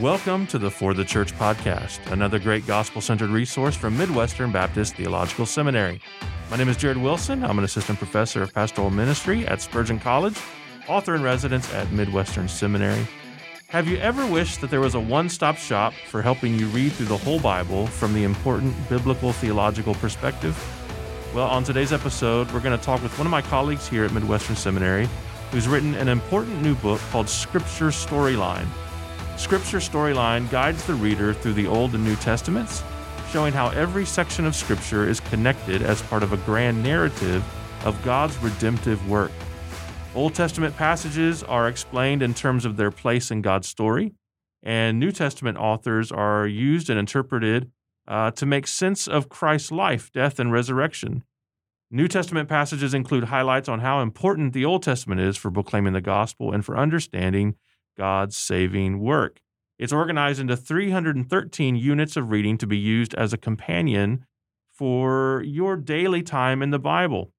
Welcome to the For the Church podcast, another great gospel centered resource from Midwestern Baptist Theological Seminary. My name is Jared Wilson. I'm an assistant professor of pastoral ministry at Spurgeon College, author in residence at Midwestern Seminary. Have you ever wished that there was a one stop shop for helping you read through the whole Bible from the important biblical theological perspective? Well, on today's episode, we're going to talk with one of my colleagues here at Midwestern Seminary who's written an important new book called Scripture Storyline Scripture Storyline guides the reader through the Old and New Testaments, showing how every section of Scripture is connected as part of a grand narrative of God's redemptive work. Old Testament passages are explained in terms of their place in God's story, and New Testament authors are used and interpreted uh, to make sense of Christ's life, death, and resurrection. New Testament passages include highlights on how important the Old Testament is for proclaiming the gospel and for understanding God's saving work. It's organized into 313 units of reading to be used as a companion for your daily time in the Bible.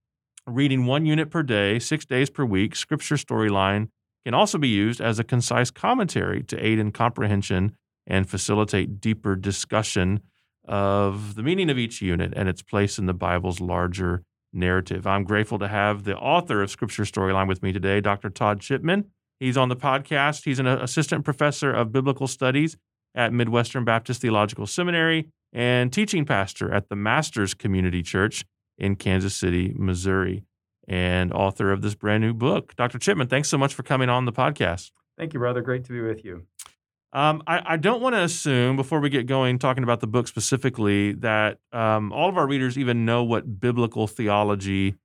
Reading one unit per day, six days per week, Scripture Storyline can also be used as a concise commentary to aid in comprehension and facilitate deeper discussion of the meaning of each unit and its place in the Bible's larger narrative. I'm grateful to have the author of Scripture Storyline with me today, Dr. Todd Chipman. He's on the podcast. He's an assistant professor of biblical studies at Midwestern Baptist Theological Seminary and teaching pastor at the Masters Community Church in Kansas City, Missouri, and author of this brand new book. Dr. Chipman, thanks so much for coming on the podcast. Thank you, brother. Great to be with you. Um, I, I, don't want to assume before we get going talking about the book specifically that um, all of our readers even know what biblical theology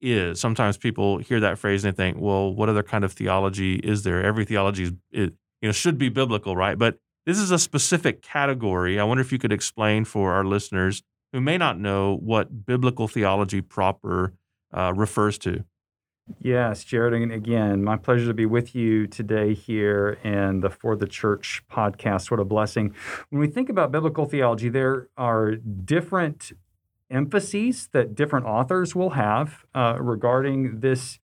is. Sometimes people hear that phrase and they think, well, what other kind of theology is there? Every theology is, it, you know, should be biblical, right? But this is a specific category. I wonder if you could explain for our listeners who may not know what biblical theology proper uh, refers to. Yes, Jared, and again, my pleasure to be with you today here in the For the Church podcast. What a blessing. When we think about biblical theology, there are different emphases that different authors will have uh, regarding this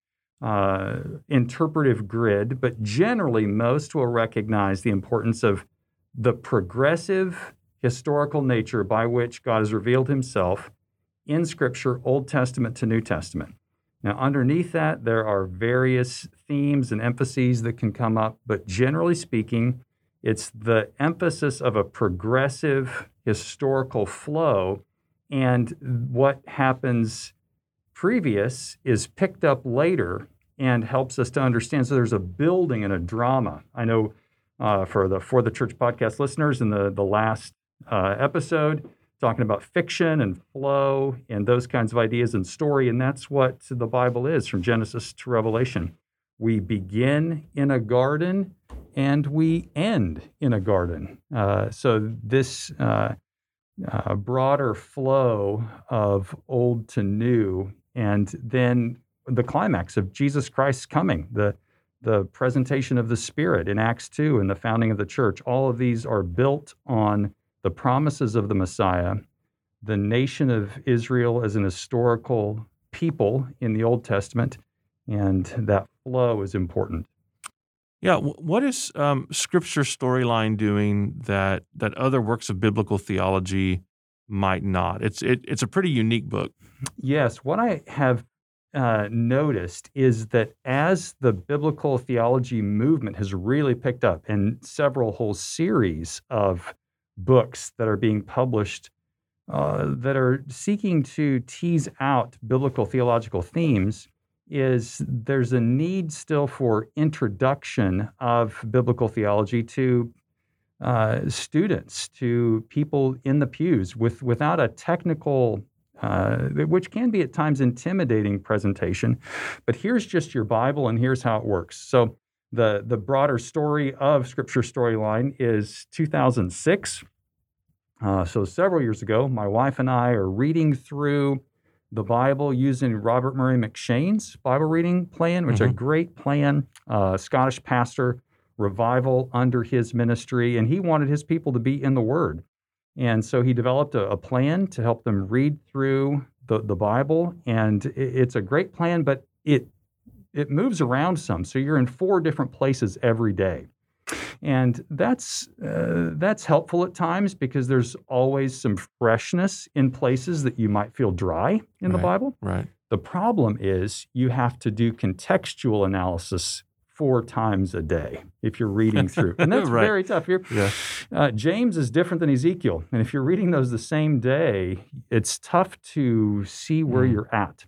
uh, interpretive grid, but generally, most will recognize the importance of the progressive historical nature by which God has revealed himself in Scripture, Old Testament to New Testament. Now, underneath that, there are various themes and emphases that can come up, but generally speaking, it's the emphasis of a progressive historical flow and what happens previous is picked up later and helps us to understand. So there's a building and a drama. I know uh, for the For the Church podcast listeners in the, the last uh, episode, talking about fiction and flow and those kinds of ideas and story. And that's what the Bible is from Genesis to Revelation. We begin in a garden and we end in a garden. Uh, so this uh, broader flow of old to new, and then the climax of Jesus Christ's coming, the the presentation of the Spirit in Acts 2 and the founding of the church. All of these are built on the promises of the Messiah, the nation of Israel as an historical people in the Old Testament, and that flow is important. Yeah, what is um, Scripture storyline doing that that other works of biblical theology might not? It's it, it's a pretty unique book. Yes, what I have uh, noticed is that as the biblical theology movement has really picked up, and several whole series of books that are being published uh, that are seeking to tease out biblical theological themes is there's a need still for introduction of biblical theology to uh, students, to people in the pews, with without a technical, uh, which can be at times intimidating presentation. But here's just your Bible, and here's how it works. So the the broader story of Scripture Storyline is 2006. Uh, so several years ago, my wife and I are reading through the Bible using Robert Murray M'Cheyne's Bible reading plan, which mm-hmm. is a great plan, uh, Scottish pastor, revival under his ministry, and he wanted his people to be in the Word. And so he developed a, a plan to help them read through the, the Bible, and it, it's a great plan, but it it moves around some. So you're in four different places every day. And that's uh, that's helpful at times because there's always some freshness in places that you might feel dry in the Bible. Right. The problem is you have to do contextual analysis four times a day if you're reading through. And that's Right. very tough. You're, Yeah. uh, James is different than Ezekiel. And if you're reading those the same day, it's tough to see where Mm. you're at.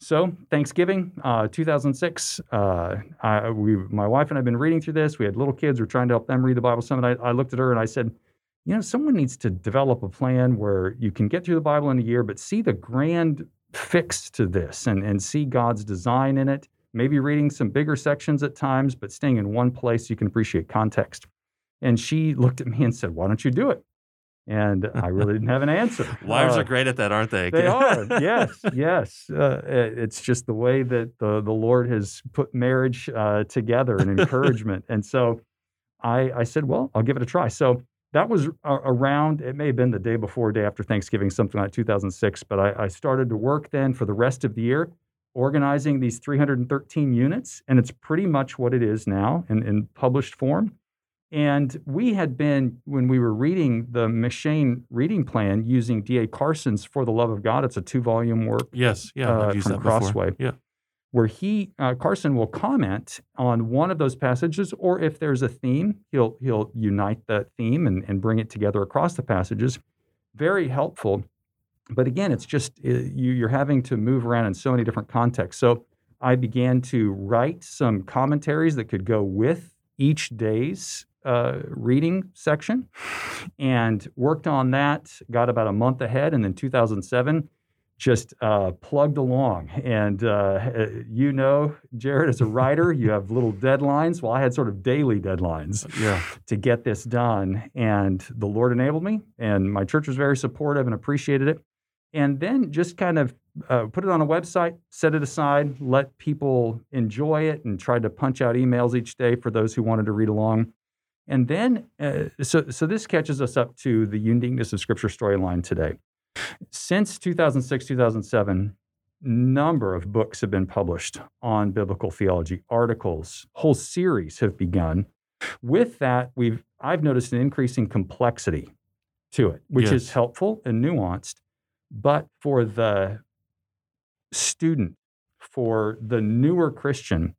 So, Thanksgiving, uh, 2006, uh, I, we, my wife and I have been reading through this. We had little kids. We're trying to help them read the Bible. Some, I, I looked at her and I said, you know, someone needs to develop a plan where you can get through the Bible in a year, but see the grand fix to this and, and see God's design in it. Maybe reading some bigger sections at times, but staying in one place so you can appreciate context. And she looked at me and said, Why don't you do it? And I really didn't have an answer. Wives Uh, are great at that, aren't they? they are. Yes, yes. Uh, it- it's just the way that the, the Lord has put marriage uh, together and encouragement. and so I, I said, well, I'll give it a try. So that was around, it may have been the day before, day after Thanksgiving, something like 2006. But I, I started to work then for the rest of the year, organizing these 313 units. And it's pretty much what it is now in, in published form. And we had been, when we were reading the M'Cheyne reading plan using D.A. Carson's For the Love of God, it's a two volume work yes. Yeah. uh, I've used from that before. Yeah. where he, uh, Carson will comment on one of those passages, or if there's a theme, he'll, he'll unite that theme and, and bring it together across the passages. Very helpful. But again, it's just uh, you, you're having to move around in so many different contexts. So I began to write some commentaries that could go with each day's uh, reading section and worked on that. Got about a month ahead. And then 2007, just uh, plugged along. And uh, you know, Jared, as a writer, you have little deadlines. Well, I had sort of daily deadlines Yeah. to get this done. And the Lord enabled me, and my church was very supportive and appreciated it. And then just kind of uh, put it on a website, set it aside, let people enjoy it, and tried to punch out emails each day for those who wanted to read along. And then, uh, so, so this catches us up to the uniqueness of Scripture storyline today. Since 2006, 2007, number of books have been published on biblical theology, articles, whole series have begun. With that, we've I've noticed an increasing complexity to it, which is helpful and nuanced. But for the student, for the newer Christian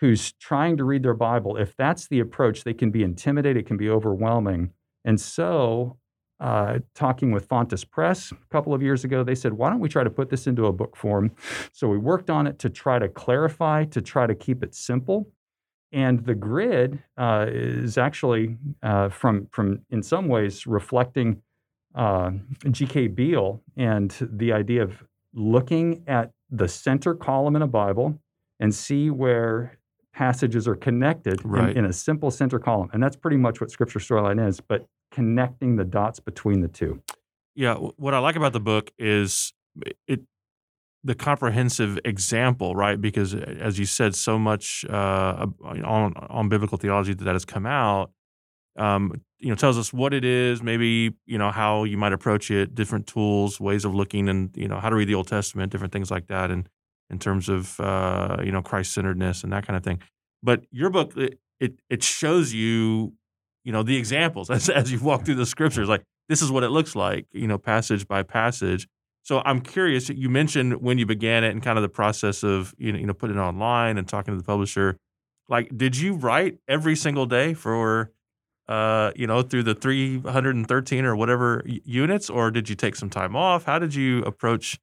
who's trying to read their Bible, if that's the approach, they can be intimidated, it can be overwhelming. And so, uh, talking with Fontes Press a couple of years ago, they said, why don't we try to put this into a book form? So we worked on it to try to clarify, to try to keep it simple. And the grid uh, is actually uh, from, from, in some ways, reflecting uh, G.K. Beale and the idea of looking at the center column in a Bible and see where passages are connected in- Right. in, a simple center column. And that's pretty much what Scripture Storyline is, but connecting the dots between the two. Yeah, what I like about the book is it the comprehensive example, right? Because as you said, so much uh, on on biblical theology that has come out, um, you know, tells us what it is, maybe you know how you might approach it, different tools, ways of looking, and you know how to read the Old Testament, different things like that, and in terms of uh, you know Christ centeredness and that kind of thing. But your book, it, it it shows you, you know, the examples as as you walk through the scriptures, like this is what it looks like, you know, passage by passage. So I'm curious. You mentioned when you began it and kind of the process of you know, you know putting it online and talking to the publisher. Like, did you write every single day for, uh, you know, through the 313 or whatever units, or did you take some time off? How did you approach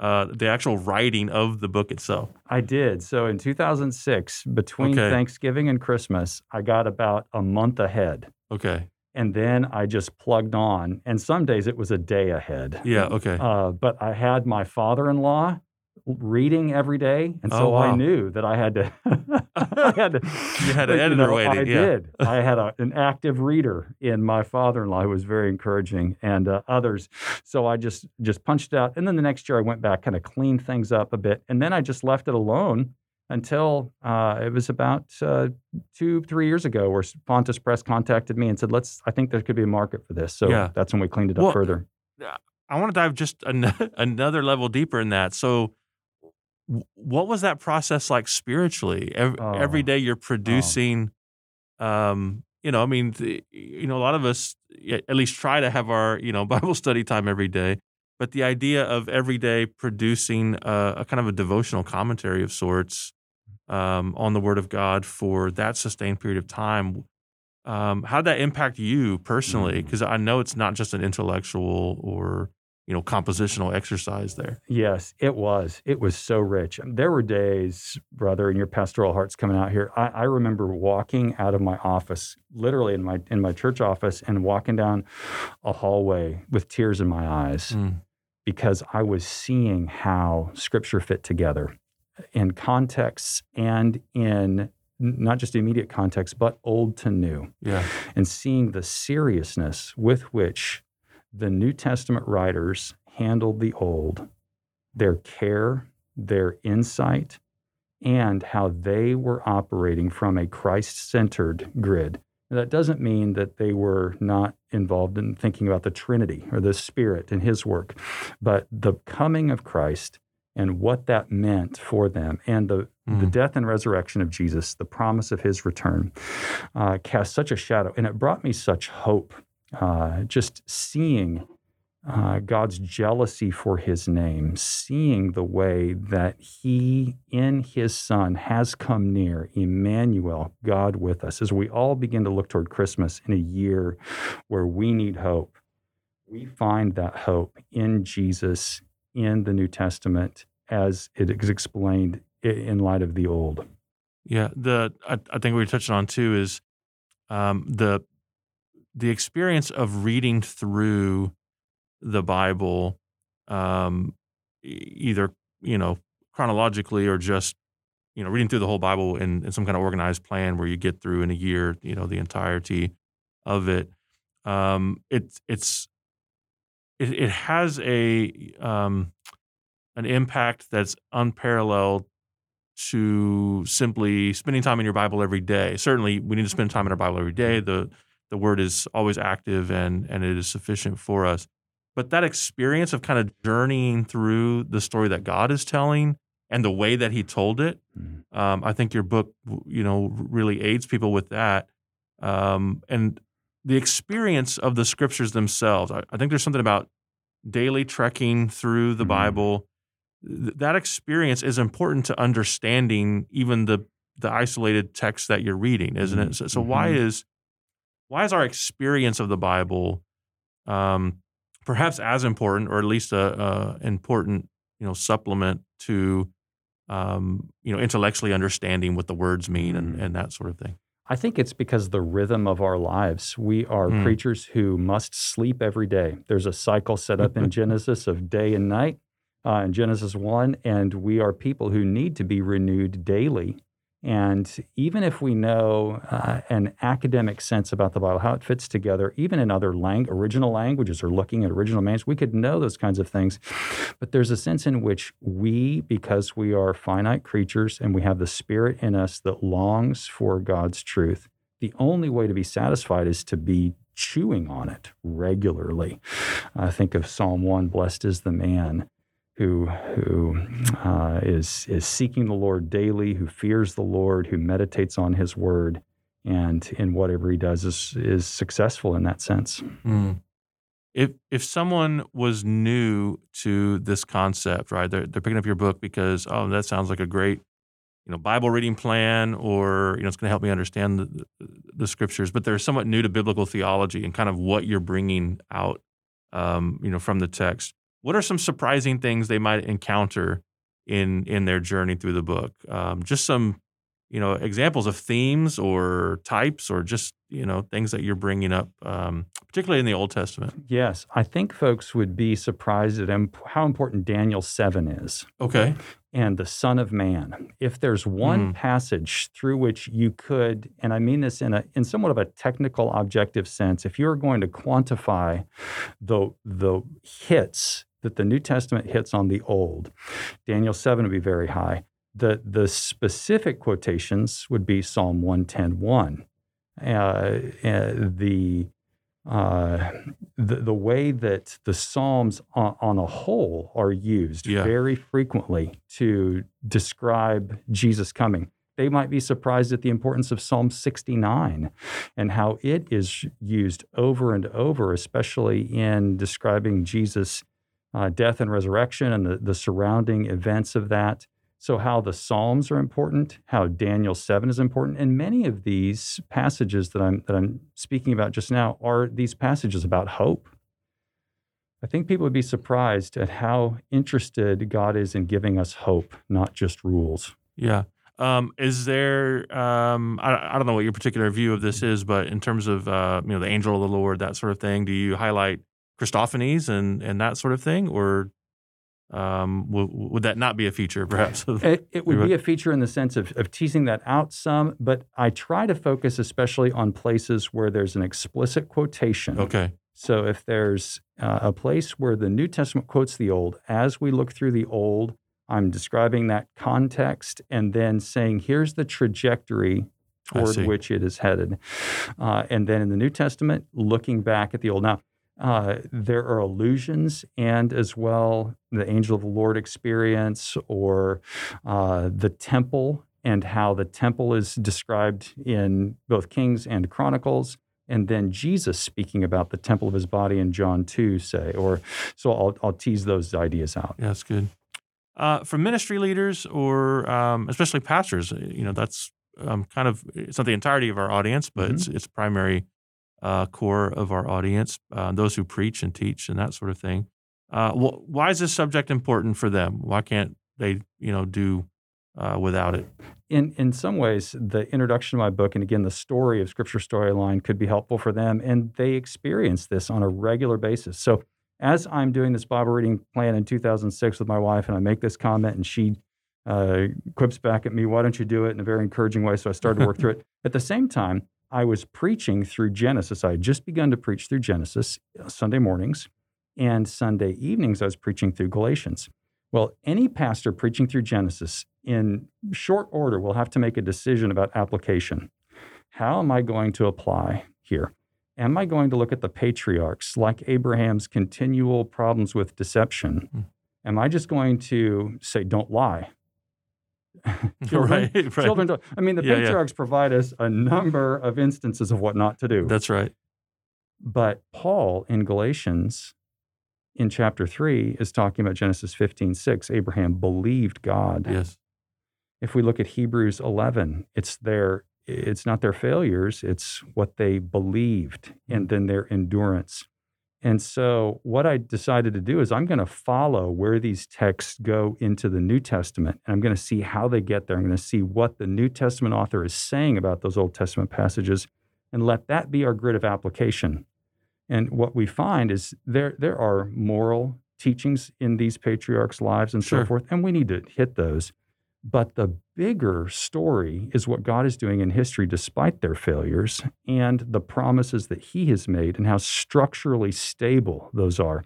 uh, the actual writing of the book itself? I did. So in 2006, between Okay. Thanksgiving and Christmas, I got about a month ahead. Okay. And then I just plugged on. And some days it was a day ahead. Yeah. Okay. Uh, but I had my father in law reading every day. And so Oh, wow. I knew that I had to. I had to. You had an you editor know, waiting, I yeah. did. I had a, an active reader in my father-in-law who was very encouraging, and uh, others. So I just just punched it out, and then the next year I went back, kind of cleaned things up a bit, and then I just left it alone until uh, it was about uh, two three years ago, where Fontes Press contacted me and said, "Let's. I think there could be a market for this." So Yeah. that's when we cleaned it up Well, further. I want to dive just an- another level deeper in that. So, what was that process like spiritually? Every, every Oh. day you're producing um, you know, I mean, the, you know, a lot of us at least try to have our, you know, Bible study time every day. But the idea of every day producing a, a kind of a devotional commentary of sorts um, on the Word of God for that sustained period of time, um, how did that impact you personally? Because mm. I know it's not just an intellectual or you know compositional exercise there. Yes, it was. It was so rich. There were days, brother, and your pastoral hearts coming out here. I, I remember walking out of my office, literally in my in my church office, and walking down a hallway with tears in my eyes. Mm. Because I was seeing how scripture fit together in contexts and in not just immediate context, but old to new. Yeah. And seeing the seriousness with which the New Testament writers handled the old, their care, their insight, and how they were operating from a Christ centered grid. that doesn't mean that they were not involved in thinking about the Trinity or the Spirit and His work, but the coming of Christ and what that meant for them and the, mm. the death and resurrection of Jesus, the promise of His return, uh, cast such a shadow. And it brought me such hope uh, just seeing uh, God's jealousy for his name, seeing the way that he in his son has come near, Emmanuel, God with us, as we all begin to look toward Christmas in a year where we need hope, we find that hope in Jesus in the New Testament as it is explained in light of the Old. Yeah, the I, I think we touched on too is um, the the experience of reading through the Bible, um, either you know chronologically or just you know reading through the whole Bible in, in some kind of organized plan where you get through in a year, you know, the entirety of it. Um, it's it's it, it has a um, an impact that's unparalleled to simply spending time in your Bible every day. Certainly, we need to spend time in our Bible every day. The the word is always active and and it is sufficient for us. But that experience of kind of journeying through the story that God is telling and the way that He told it, mm-hmm. um, I think your book, you know, really aids people with that. Um, and the experience of the scriptures themselves. I, I, think there's something about daily trekking through the mm-hmm. Bible. Th- that experience is important to understanding even the the isolated text that you're reading, isn't it? So, so why mm-hmm. is why is our experience of the Bible um, perhaps as important, or at least a, a important, you know, supplement to, um, you know, intellectually understanding what the words mean and, mm. and that sort of thing? I think it's because the rhythm of our lives. We are mm. creatures who must sleep every day. There's a cycle set up in Genesis of day and night uh, in Genesis 1, and we are people who need to be renewed daily. And even if we know uh, an academic sense about the Bible, how it fits together, even in other lang- original languages or looking at original manuscripts, we could know those kinds of things. But there's a sense in which we, because we are finite creatures and we have the spirit in us that longs for God's truth, the only way to be satisfied is to be chewing on it regularly. I think of Psalm 1 Blessed is the man who who uh, is is seeking the Lord daily, who fears the Lord, who meditates on His Word, and in whatever he does is is successful in that sense. Mm. If if someone was new to this concept, right, they're they're picking up your book because oh, that sounds like a great you know Bible reading plan, or you know it's going to help me understand the, the scriptures, but they're somewhat new to biblical theology and kind of what you're bringing out, um, you know, from the text what are some surprising things they might encounter in in their journey through the book? Um, just some, you know, examples of themes or types or just you know things that you're bringing up, um, particularly in the Old Testament. Yes, I think folks would be surprised at how important Daniel seven is. Okay. And the Son of Man. If there's one mm. passage through which you could, and I mean this in a in somewhat of a technical, objective sense, if you're going to quantify the the hits that the New Testament hits on the Old. Daniel 7 would be very high. The, the specific quotations would be Psalm 110.1. Uh, uh, the, uh, the, the way that the Psalms on, on a whole are used yeah. very frequently to describe Jesus coming they might be surprised at the importance of Psalm 69 and how it is used over and over, especially in describing Jesus' uh, death and resurrection and the, the surrounding events of that. So, how the Psalms are important, how Daniel 7 is important. And many of these passages that I'm, that I'm speaking about just now are these passages about hope. I think people would be surprised at how interested God is in giving us hope, not just rules. Yeah. Um, is there? Um, I, I don't know what your particular view of this is, but in terms of uh, you know the angel of the Lord, that sort of thing, do you highlight Christophanies and and that sort of thing, or um, w- would that not be a feature, perhaps? it, it, would be a feature in the sense of, of teasing that out some, but I try to focus especially on places where there's an explicit quotation. Okay. So if there's uh, a place where the New Testament quotes the Old, as we look through the Old, I'm describing that context and then saying, here's the trajectory toward which it is headed. Uh, and then in the New Testament, looking back at the Old. Now, uh, there are illusions and as well the angel of the Lord experience or uh, the temple and how the temple is described in both Kings and Chronicles. And then Jesus speaking about the temple of his body in John 2, say, or so I'll, I'll tease those ideas out. Yeah, that's good. Uh, for ministry leaders or um, especially pastors, you know, that's um, kind of, it's not the entirety of our audience, but mm-hmm. it's, it's primary uh, core of our audience, uh, those who preach and teach and that sort of thing. Uh, wh- why is this subject important for them? Why can't they, you know, do uh, without it? In in some ways, the introduction to my book and again the story of Scripture Storyline could be helpful for them, and they experience this on a regular basis. So as I'm doing this Bible reading plan in 2006 with my wife, and I make this comment, and she uh, quips back at me, "Why don't you do it?" in a very encouraging way. So I started to work through it. At the same time, I was preaching through Genesis. I had just begun to preach through Genesis uh, Sunday mornings, and Sunday evenings I was preaching through Galatians. Well, any pastor preaching through Genesis in short order will have to make a decision about application. How am I going to apply here? Am I going to look at the patriarchs like Abraham's continual problems with deception? Mm. Am I just going to say, don't lie? children, right, right. children don't. I mean, the yeah, patriarchs yeah. provide us a number of instances of what not to do. That's right. But Paul in Galatians in chapter 3 is talking about Genesis 15, 6. Abraham believed God. Yes. If we look at Hebrews 11, it's their it's not their failures, it's what they believed and then their endurance. And so, what I decided to do is I'm going to follow where these texts go into the New Testament. And I'm going to see how they get there. I'm going to see what the New Testament author is saying about those Old Testament passages and let that be our grid of application. And what we find is there, there are moral teachings in these patriarchs' lives and sure. so forth, and we need to hit those. But the bigger story is what God is doing in history despite their failures and the promises that He has made and how structurally stable those are.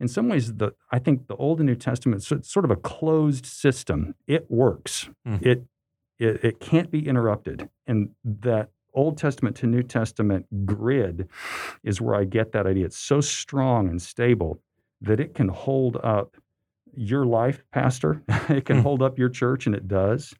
In some ways, the, I think the Old and New Testament so it's sort of a closed system. It works, mm. it, it, it can't be interrupted. And that Old Testament to New Testament grid is where I get that idea. It's so strong and stable that it can hold up your life, Pastor. it can hmm. hold up your church, and it does.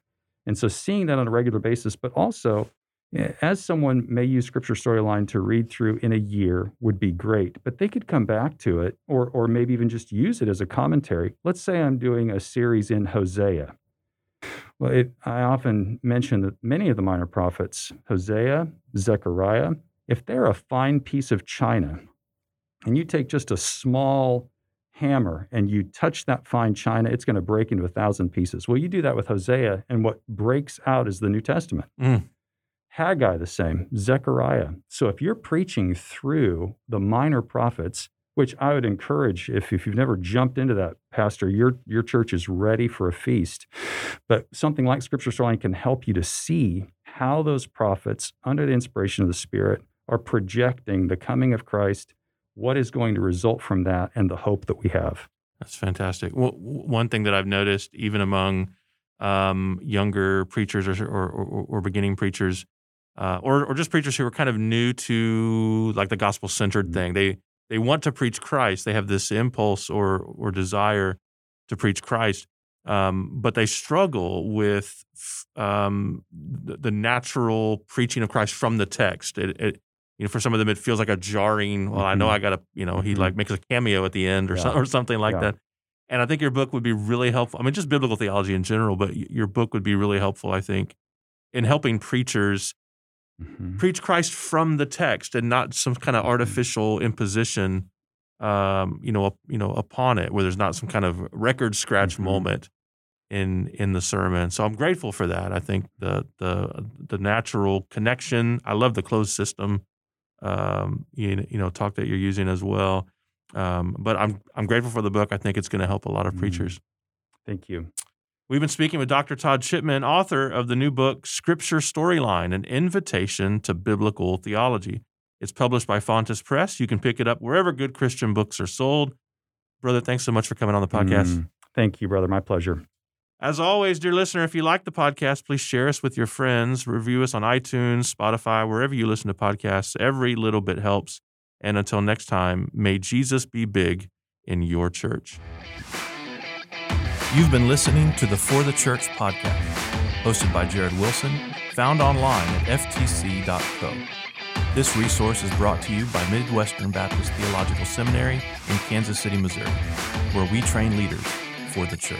And so seeing that on a regular basis, but also eh, as someone may use scripture storyline to read through in a year would be great, but they could come back to it or, or maybe even just use it as a commentary. Let's say I'm doing a series in Hosea. Well, it, I often mention that many of the minor prophets, Hosea, Zechariah, if they're a fine piece of china and you take just a small hammer and you touch that fine china, it's going to break into a thousand pieces. Well, you do that with Hosea, and what breaks out is the New Testament. Mm. Haggai, the same, Zechariah. So if you're preaching through the minor prophets, which I would encourage if, if you've never jumped into that, Pastor, your, your church is ready for a feast. But something like Scripture Storyline can help you to see how those prophets, under the inspiration of the Spirit, are projecting the coming of Christ what is going to result from that and the hope that we have. That's fantastic. Well, one thing that I've noticed, even among um, younger preachers or, or, or, or beginning preachers, uh, or, or just preachers who are kind of new to like the gospel centered mm-hmm. thing, they they want to preach Christ. They have this impulse or or desire to preach Christ. um, but they struggle with um, the, the, natural preaching of Christ from the text. It, it, you know, for some of them, it feels like a jarring. Well, mm-hmm. I know mm-hmm. I got to, you know, mm-hmm. he like makes a cameo at the end or, yeah. so, or something like yeah. that. And I think your book would be really helpful. I mean, just biblical theology in general, but your book would be really helpful, I think, in helping preachers mm-hmm. preach Christ from the text and not some kind of mm-hmm. artificial imposition, um, you know, you know, upon it, where there's not some kind of record scratch mm-hmm. moment in in the sermon. So I'm grateful for that. I think the the the natural connection. I love the closed system, um, you, you know, talk that you're using as well. Um, but I'm I'm grateful for the book. I think it's going to help a lot of mm-hmm. preachers. Thank you. We've been speaking with Dr. Todd Chipman, author of the new book, Scripture Storyline An Invitation to Biblical Theology. It's published by Fontes Press. You can pick it up wherever good Christian books are sold. Brother, thanks so much for coming on the podcast. Mm, thank you, brother. My pleasure. As always, dear listener, if you like the podcast, please share us with your friends, review us on iTunes, Spotify, wherever you listen to podcasts. Every little bit helps. And until next time, may Jesus be big in your church. You've been listening to the For the Church podcast, hosted by Jared Wilson, found online at ftc.co. This resource is brought to you by Midwestern Baptist Theological Seminary in Kansas City, Missouri, where we train leaders for the church.